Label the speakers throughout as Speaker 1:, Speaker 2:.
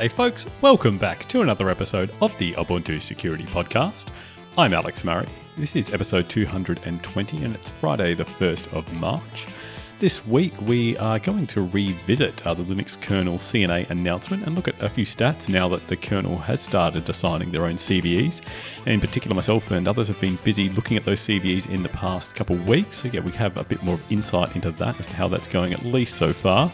Speaker 1: G'day, folks. Welcome back to another episode of the Ubuntu Security Podcast. I'm Alex Murray. This is episode 220, and it's Friday, the 1st of March. This week, we are going to revisit uh, the Linux kernel CNA announcement and look at a few stats now that the kernel has started assigning their own CVEs. And in particular, myself and others have been busy looking at those CVEs in the past couple of weeks. So, yeah, we have a bit more insight into that as to how that's going, at least so far.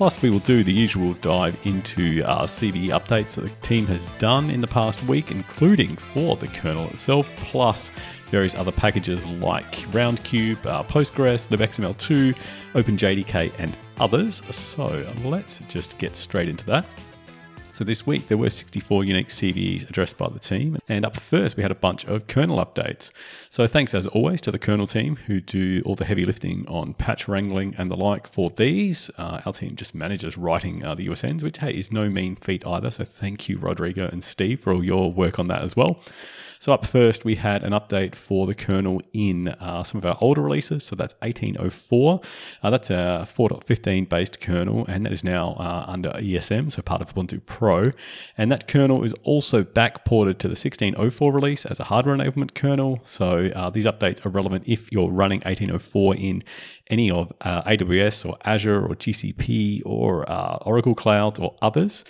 Speaker 1: Plus, we will do the usual dive into uh, CVE updates that the team has done in the past week, including for the kernel itself, plus various other packages like Roundcube, uh, Postgres, libxml2, OpenJDK, and others. So let's just get straight into that. So this week there were 64 unique CVEs addressed by the team, and up first we had a bunch of kernel updates. So thanks as always to the kernel team who do all the heavy lifting on patch wrangling and the like for these. Uh, our team just manages writing uh, the USNs, which hey is no mean feat either. So thank you Rodrigo and Steve for all your work on that as well. So up first, we had an update for the kernel in uh, some of our older releases. So that's 1804. Uh, that's a 4.15 based kernel, and that is now uh, under ESM, so part of Ubuntu Pro. And that kernel is also backported to the 1604 release as a hardware enablement kernel. So uh, these updates are relevant if you're running 1804 in any of uh, AWS or Azure or GCP or uh, Oracle Cloud or others.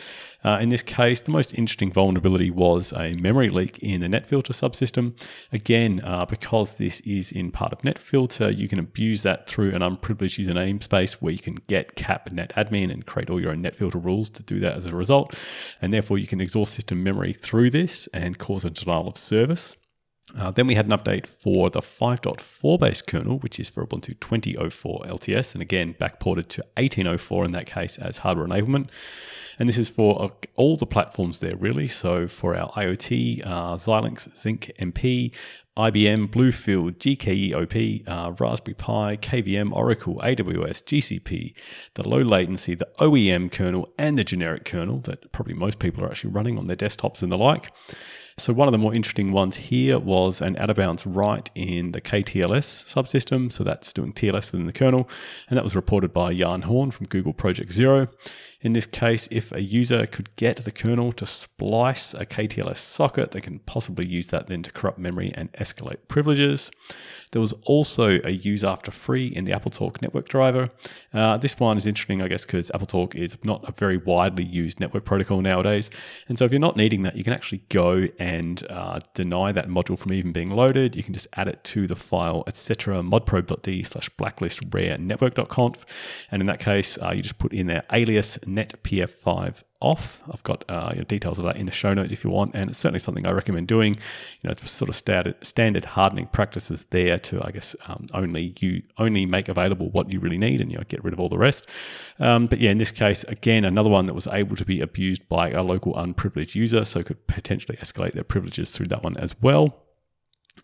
Speaker 1: Uh, in this case, the most interesting vulnerability was a memory leak in the NetFilter subsystem. Again, uh, because this is in part of NetFilter, you can abuse that through an unprivileged user namespace where you can get cap netadmin and create all your own NetFilter rules to do that as a result. And therefore, you can exhaust system memory through this and cause a denial of service. Uh, then we had an update for the 5.4 base kernel, which is for Ubuntu 2004 LTS, and again backported to 1804 in that case as hardware enablement. And this is for uh, all the platforms there, really. So for our IoT, uh, Xilinx, Zynq MP, IBM, Bluefield, GKEOP, uh, Raspberry Pi, KVM, Oracle, AWS, GCP, the low latency, the OEM kernel, and the generic kernel that probably most people are actually running on their desktops and the like. So one of the more interesting ones here was an out of bounds write in the KTLS subsystem. So that's doing TLS within the kernel. And that was reported by Jann Horn from Google Project Zero. In this case, if a user could get the kernel to splice a KTLS socket, they can possibly use that then to corrupt memory and escalate privileges. There was also a use after free in the AppleTalk network driver. Uh, this one is interesting, I guess, because AppleTalk is not a very widely used network protocol nowadays. And so if you're not needing that, you can actually go and uh, deny that module from even being loaded. You can just add it to the file, etc. modprobe.d slash blacklist rare network.conf. And in that case, uh, you just put in there alias netpf5 off. I've got uh, details of that in the show notes if you want, and it's certainly something I recommend doing. You know, it's sort of standard standard hardening practices there to, I guess, um, only you only make available what you really need, and you know, get rid of all the rest. Um, but yeah, in this case, again, another one that was able to be abused by a local unprivileged user, so could potentially escalate their privileges through that one as well.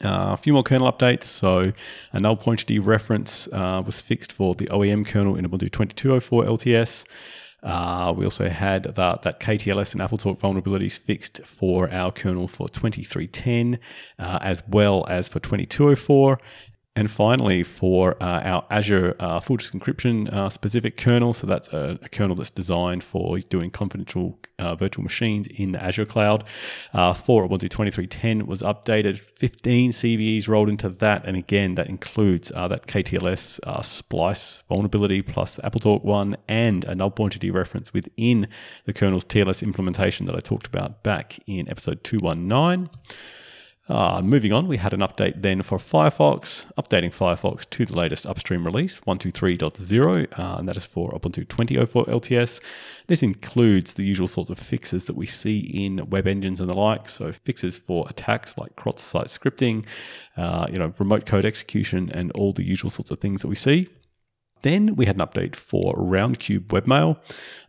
Speaker 1: Uh, a few more kernel updates. So, a null pointer dereference uh, was fixed for the OEM kernel in Ubuntu 2204 LTS. Uh, we also had that, that KTLS and AppleTalk vulnerabilities fixed for our kernel for 2310, uh, as well as for 2204. And finally, for uh, our Azure uh, full disk encryption uh, specific kernel, so that's a, a, kernel that's designed for doing confidential uh, virtual machines in the Azure cloud. Uh, for Ubuntu 23.10 was updated, 15 CVEs rolled into that, and again, that includes uh, that KTLS splice vulnerability plus the AppleTalk one and a null pointer dereference within the kernel's TLS implementation that I talked about back in episode 219. Uh, moving on, we had an update then for Firefox, updating Firefox to the latest upstream release 123.0, uh, and that is for Ubuntu 20.04 LTS. This includes the usual sorts of fixes that we see in web engines and the like. So fixes for attacks like cross-site scripting, uh, you know, remote code execution, and all the usual sorts of things that we see. Then we had an update for Roundcube Webmail.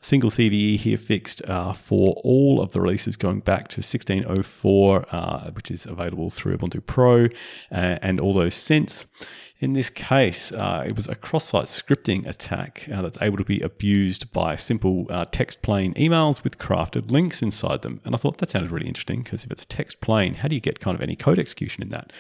Speaker 1: Single CVE here fixed uh, for all of the releases going back to 1604, uh, which is available through Ubuntu Pro uh, and all those since. In this case, uh, it was a cross site scripting attack uh, that's able to be abused by simple uh, text plain emails with crafted links inside them. And I thought that sounded really interesting because if it's text plain, how do you get kind of any code execution in that?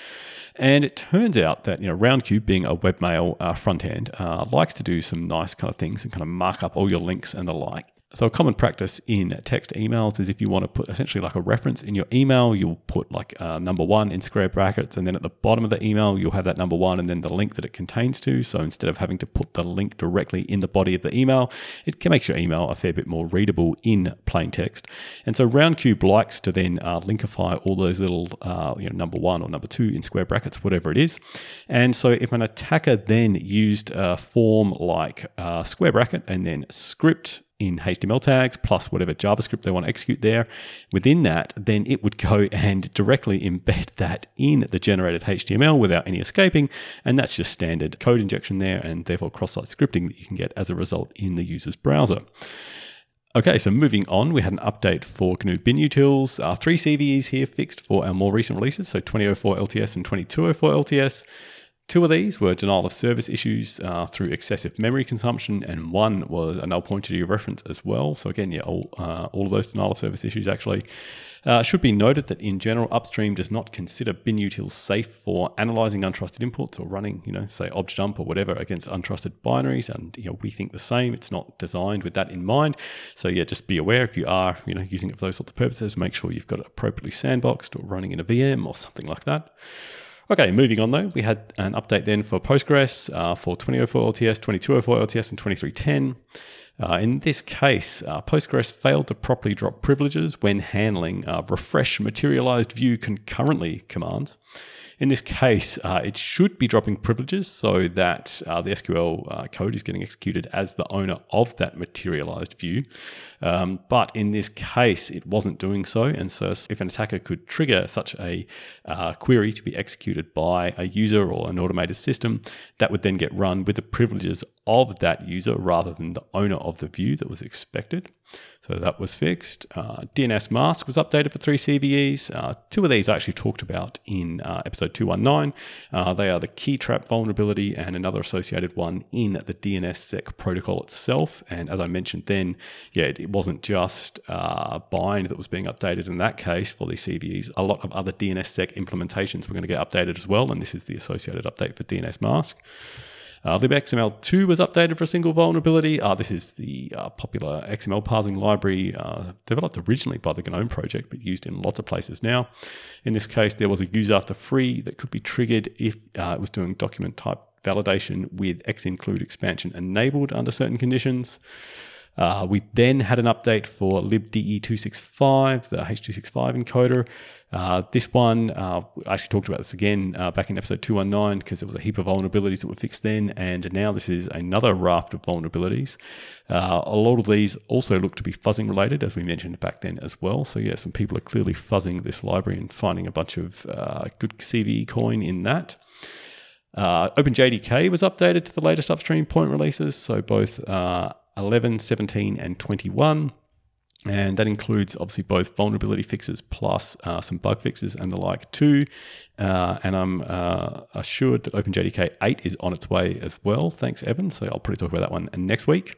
Speaker 1: And it turns out that, you know, Roundcube being a webmail uh, front end uh, likes to do some nice kind of things and kind of mark up all your links and the like So, a common practice in text emails is if you want to put essentially like a reference in your email, you'll put like uh, number one in square brackets, and then at the bottom of the email, you'll have that number one and then the link that it contains to. So, instead of having to put the link directly in the body of the email, it can make your email a fair bit more readable in plain text. And so, Roundcube likes to then uh, linkify all those little, uh, you know, number one or number two in square brackets, whatever it is. And so, if an attacker then used a form like uh, square bracket and then script in HTML tags plus whatever JavaScript they want to execute there. Within that, then it would go and directly embed that in the generated HTML without any escaping. And that's just standard code injection there and therefore cross site scripting that you can get as a result in the user's browser. Okay, so moving on, we had an update for GNU binutils. Uh, three CVEs here fixed for our more recent releases, so 2004 LTS and 2204 LTS. Two of these were denial of service issues uh, through excessive memory consumption, and one was a null pointer reference as well. So again, yeah, all, uh, all of those denial of service issues actually. Uh, should be noted that in general, Upstream does not consider binutils safe for analyzing untrusted inputs or running, you know, say objdump or whatever against untrusted binaries. And you know, we think the same. It's not designed with that in mind. So yeah, just be aware if you are, you know, using it for those sorts of purposes, make sure you've got it appropriately sandboxed or running in a VM or something like that. Okay, moving on though, we had an update then for Postgres uh, for 2004 LTS, 2204 LTS, and 2310. Uh, in this case, uh, Postgres failed to properly drop privileges when handling uh, refresh materialized view concurrently commands. In this case, uh, it should be dropping privileges so that uh, the SQL uh, code is getting executed as the owner of that materialized view. Um, but in this case, it wasn't doing so. And so, if an attacker could trigger such a uh, query to be executed by a user or an automated system, that would then get run with the privileges of that user rather than the owner of the view that was expected. So that was fixed. Uh, dnsmasq was updated for three CVEs. Two of these I actually talked about in uh, episode 219. Uh, they are the key trap vulnerability and another associated one in the DNSSEC protocol itself. And as I mentioned then, yeah, it wasn't just uh, bind that was being updated in that case for these CVEs. A lot of other DNSSEC implementations were going to get updated as well. And this is the associated update for dnsmasq. Uh, libxml2 was updated for a single vulnerability. Uh, this is the uh, popular XML parsing library uh, developed originally by the GNOME project, but used in lots of places now. In this case, there was a use after free that could be triggered if uh, it was doing document type validation with xinclude expansion enabled under certain conditions. Uh, we then had an update for libde265, the H265 encoder. Uh, this one, uh, I actually talked about this again uh, back in episode 219 because there was a heap of vulnerabilities that were fixed then, and now this is another raft of vulnerabilities. Uh, a lot of these also look to be fuzzing related, as we mentioned back then as well. So, yeah, some people are clearly fuzzing this library and finding a bunch of uh, good CVE coin in that. Uh, OpenJDK was updated to the latest upstream point releases, so both 11, 17, and 21. And that includes obviously both vulnerability fixes plus uh, some bug fixes and the like too. Uh, and I'm uh, assured that OpenJDK 8 is on its way as well. Thanks, Evan. So I'll probably talk about that one next week.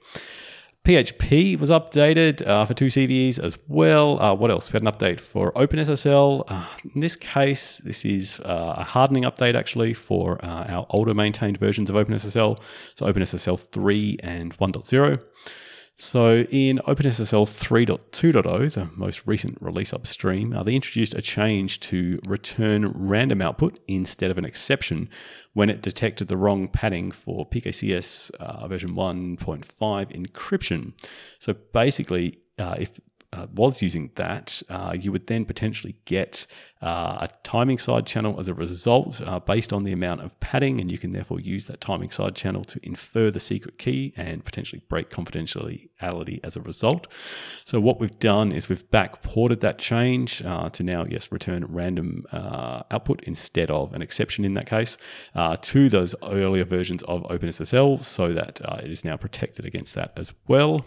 Speaker 1: PHP was updated uh, for two CVEs as well. Uh, what else? We had an update for OpenSSL. Uh, in this case, this is uh, a hardening update actually for uh, our older maintained versions of OpenSSL. So OpenSSL 3 and 1.0. So in OpenSSL 3.2.0, the most recent release upstream, uh, they introduced a change to return random output instead of an exception when it detected the wrong padding for PKCS uh, version 1.5 encryption. So basically, uh, if uh, was using that, uh, you would then potentially get uh, a timing side channel as a result uh, based on the amount of padding, and you can therefore use that timing side channel to infer the secret key and potentially break confidentiality as a result. So, what we've done is we've backported that change uh, to now, yes, return random uh, output instead of an exception in that case to those earlier versions of OpenSSL so that it is now protected against that as well.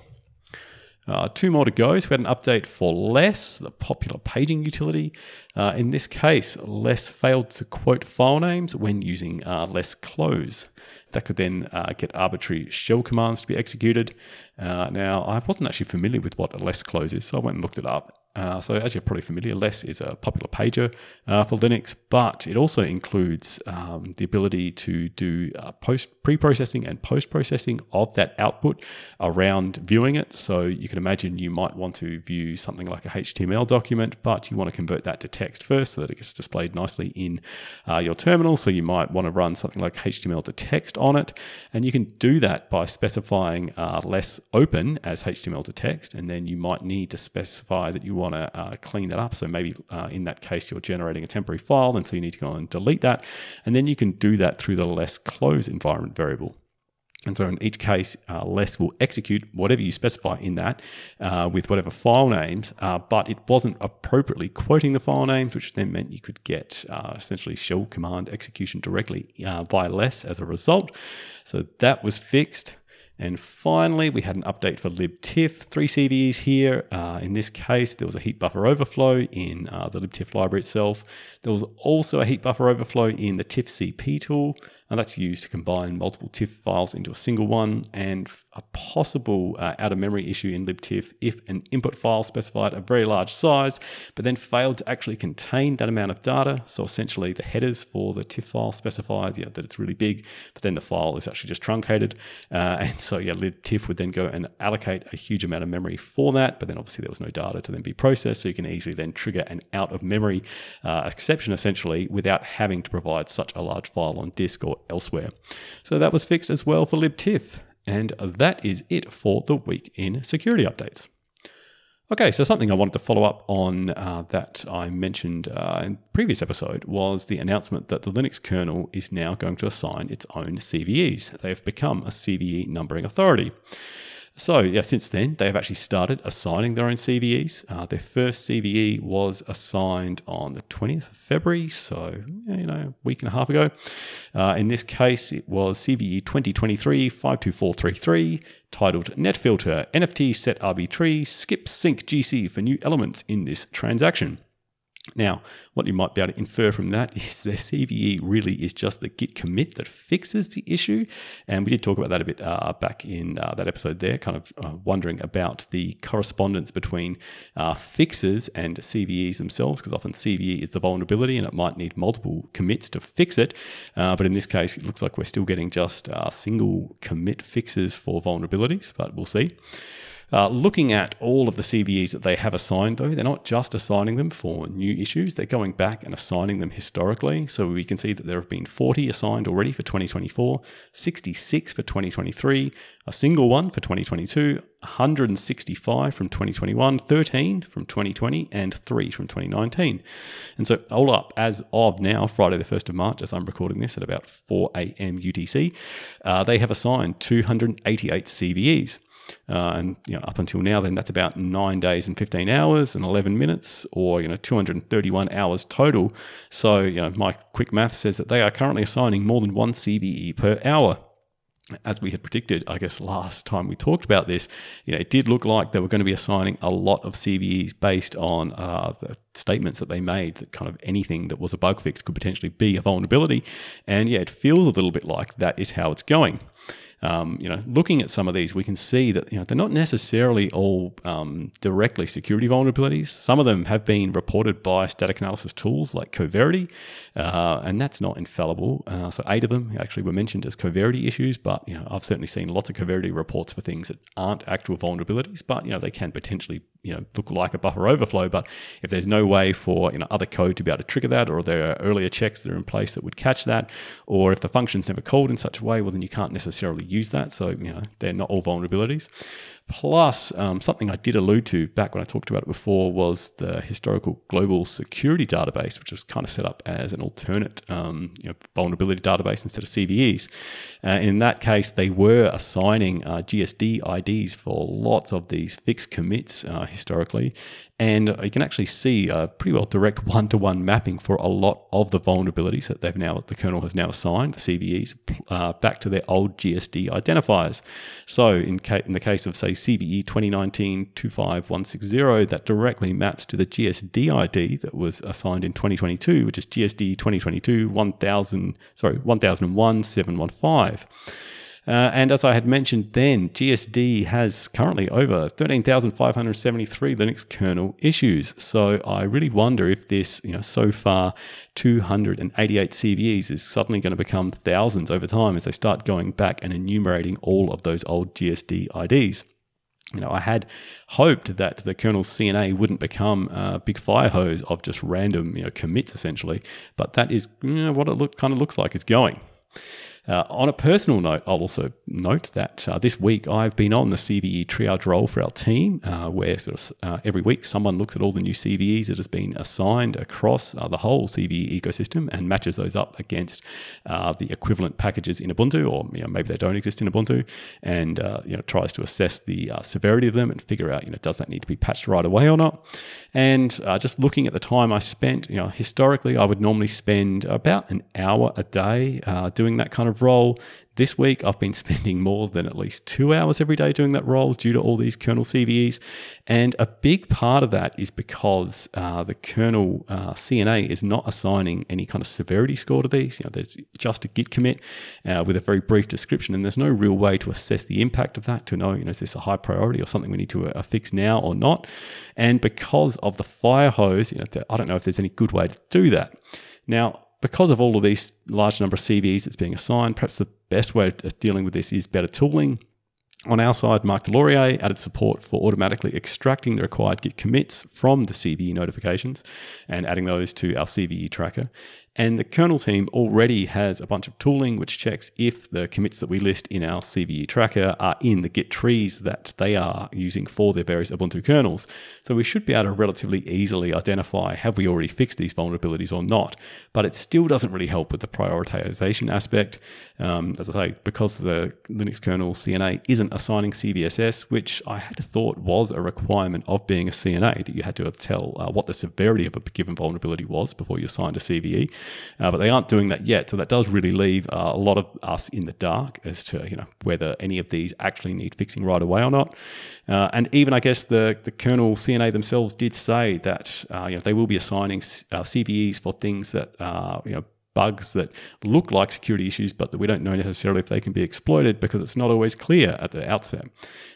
Speaker 1: Uh, two more to go. So we had an update for Less, the popular paging utility. Uh, in this case, Less failed to quote file names when using uh, less close. That could then uh, get arbitrary shell commands to be executed. Uh, now, I wasn't actually familiar with what less close is, so I went and looked it up. Uh, so, as you're probably familiar, Less is a popular pager uh, for Linux, but it also includes um, the ability to do uh, post pre-processing and post-processing of that output around viewing it. So, you can imagine you might want to view something like a HTML document, but you want to convert that to text first so that it gets displayed nicely in uh, your terminal. So, you might want to run something like HTML to text on it, and you can do that by specifying uh, Less open as HTML to text, and then you might need to specify that you want to uh, clean that up. So maybe uh, in that case, you're generating a temporary file, and so you need to go and delete that. And then you can do that through the less close environment variable. And so in each case, uh, less will execute whatever you specify in that uh, with whatever file names, uh, but it wasn't appropriately quoting the file names, which then meant you could get uh, essentially shell command execution directly uh, via less as a result. So that was fixed. And finally, we had an update for libtiff, three CVEs here. Uh, in this case, there was a heap buffer overflow in uh, the libtiff library itself. There was also a heap buffer overflow in the tiffcp tool. And that's used to combine multiple TIFF files into a single one and a possible uh, out of memory issue in libtiff if an input file specified a very large size, but then failed to actually contain that amount of data. So essentially, the headers for the TIFF file specified yeah, that it's really big, but then the file is actually just truncated. Uh, and so, yeah, libtiff would then go and allocate a huge amount of memory for that, but then obviously there was no data to then be processed. So you can easily then trigger an out of memory uh, exception essentially without having to provide such a large file on disk or elsewhere. So that was fixed as well for libtiff. And that is it for the week in security updates. Okay, so something I wanted to follow up on uh, that I mentioned uh, in previous episode was the announcement that the Linux kernel is now going to assign its own CVEs. They have become a CVE numbering authority. So, yeah, since then, they have actually started assigning their own CVEs. Uh, their first CVE was assigned on the 20th of February, so, you know, a week and a half ago. Uh, in this case, it was CVE 2023 52433, titled NetFilter NFT set RB tree skip sync GC for new elements in this transaction. Now, what you might be able to infer from that is their CVE really is just the git commit that fixes the issue. And we did talk about that a bit uh, back in uh, that episode there, kind of uh, wondering about the correspondence between uh, fixes and CVEs themselves, because often CVE is the vulnerability and it might need multiple commits to fix it. Uh, but in this case, it looks like we're still getting just uh, single commit fixes for vulnerabilities, but we'll see. Uh, looking at all of the CVEs that they have assigned, though, they're not just assigning them for new issues, they're going back and assigning them historically. So we can see that there have been 40 assigned already for 2024, 66 for 2023, a single one for 2022, 165 from 2021, 13 from 2020, and 3 from 2019. And so, all up, as of now, Friday, the 1st of March, as I'm recording this at about 4 a.m. UTC, uh, they have assigned 288 CVEs. Uh, and you know, up until now, then that's about nine days and 15 hours and 11 minutes, or you know, 231 hours total. So you know, my quick math says that they are currently assigning more than one CVE per hour as we had predicted, I guess last time we talked about this, you know, it did look like they were going to be assigning a lot of CVEs based on uh, the statements that they made that kind of anything that was a bug fix could potentially be a vulnerability. And yeah, it feels a little bit like that is how it's going um, you know, looking at some of these, we can see that you know they're not necessarily all um, directly security vulnerabilities. Some of them have been reported by static analysis tools like Coverity, uh, and that's not infallible. Uh, so eight of them actually were mentioned as Coverity issues, but you know I've certainly seen lots of Coverity reports for things that aren't actual vulnerabilities, but you know they can potentially you know look like a buffer overflow. But if there's no way for you know other code to be able to trigger that, or there are earlier checks that are in place that would catch that, or if the function's never called in such a way, well then you can't necessarily use that. So, you know, they're not all vulnerabilities. Plus, um, something I did allude to back when I talked about it before was the historical global security database, which was kind of set up as an alternate um, you know, vulnerability database instead of CVEs. Uh, and in that case, they were assigning uh, GSD IDs for lots of these fixed commits uh, historically. And you can actually see a pretty well direct one to one mapping for a lot of the vulnerabilities that they've now, the kernel has now assigned, the CVEs, uh, back to their old GSD identifiers. So, in, ca- in the case of, say, CVE 2019 25160, that directly maps to the GSD ID that was assigned in 2022, which is GSD 2022 1000, sorry, 1001 715. Uh, and as I had mentioned then, GSD has currently over 13,573 Linux kernel issues. So I really wonder if this, you know, so far 288 CVEs is suddenly going to become thousands over time as they start going back and enumerating all of those old GSD IDs you know, I had hoped that the kernel CNA wouldn't become a big fire hose of just random you know, commits essentially, but that is you know, what it look, kind of looks like it's going. Uh, on a personal note, I'll also note that uh, this week I've been on the CVE triage role for our team, uh, where sort of, uh, every week someone looks at all the new CVEs that has been assigned across uh, the whole CVE ecosystem and matches those up against uh, the equivalent packages in Ubuntu, or you know, maybe they don't exist in Ubuntu, and you know tries to assess the severity of them and figure out you know does that need to be patched right away or not. And just looking at the time I spent, you know, historically I would normally spend about an hour a day doing that kind of of role. This week, I've been spending more than at least two hours every day doing that role due to all these kernel CVEs. And a big part of that is because uh, the kernel uh, CNA is not assigning any kind of severity score to these. You know, there's just a git commit uh, with a very brief description, and there's no real way to assess the impact of that to know, you know, is this a high priority or something we need to uh, fix now or not? And because of the fire hose, you know, I don't know if there's any good way to do that. Now, because of all of these large number of CVEs that's being assigned, perhaps the best way of dealing with this is better tooling. On our side, Marc Deslauriers added support for automatically extracting the required Git commits from the CVE notifications and adding those to our CVE tracker. And the kernel team already has a bunch of tooling which checks if the commits that we list in our CVE tracker are in the Git trees that they are using for their various Ubuntu kernels. So we should be able to relatively easily identify have we already fixed these vulnerabilities or not. But it still doesn't really help with the prioritization aspect. Um, as I say, because the Linux kernel CNA isn't assigning CVSS, which I had thought was a requirement of being a CNA, that you had to tell uh, what the severity of a given vulnerability was before you assigned a CVE uh, but they aren't doing that yet. So that does really leave uh, a lot of us in the dark as to you know whether any of these actually need fixing right away or not. Uh, and even I guess the the kernel CNA themselves did say that uh, you know they will be assigning uh, CVEs for things that you know bugs that look like security issues, but that we don't know necessarily if they can be exploited because it's not always clear at the outset.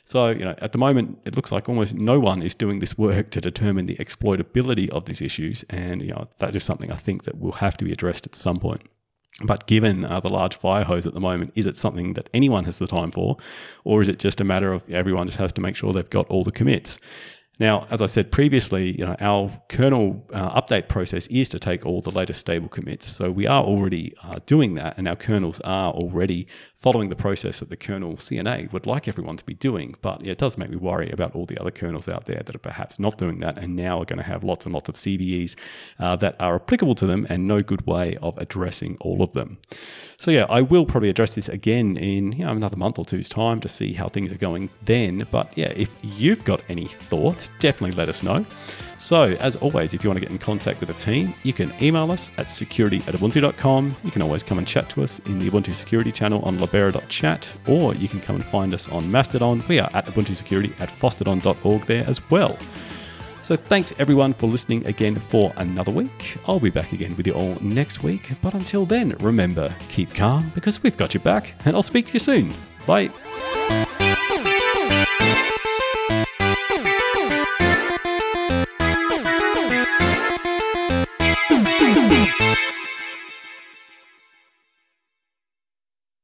Speaker 1: So, you know, at the moment, it looks like almost no one is doing this work to determine the exploitability of these issues, and you know that is something I think that will have to be addressed at some point. But given uh, the large fire hose at the moment, is it something that anyone has the time for, or is it just a matter of everyone just has to make sure they've got all the commits? Now, as I said previously, you know, our kernel uh, update process is to take all the latest stable commits. So we are already uh, doing that, and our kernels are already following the process that the kernel CNA would like everyone to be doing. But yeah, it does make me worry about all the other kernels out there that are perhaps not doing that and now are going to have lots and lots of CVEs uh, that are applicable to them and no good way of addressing all of them. So yeah, I will probably address this again in you know, another month or two's time to see how things are going then. But yeah, if you've got any thoughts, definitely let us know. So, as always, if you want to get in contact with the team, you can email us at security at ubuntu.com. You can always come and chat to us in the Ubuntu security channel on libera.chat, or you can come and find us on Mastodon. We are at Ubuntu Security at fosstodon.org there as well. So thanks everyone for listening again for another week. I'll be back again with you all next week. But until then, remember, keep calm because we've got your back, and I'll speak to you soon. Bye.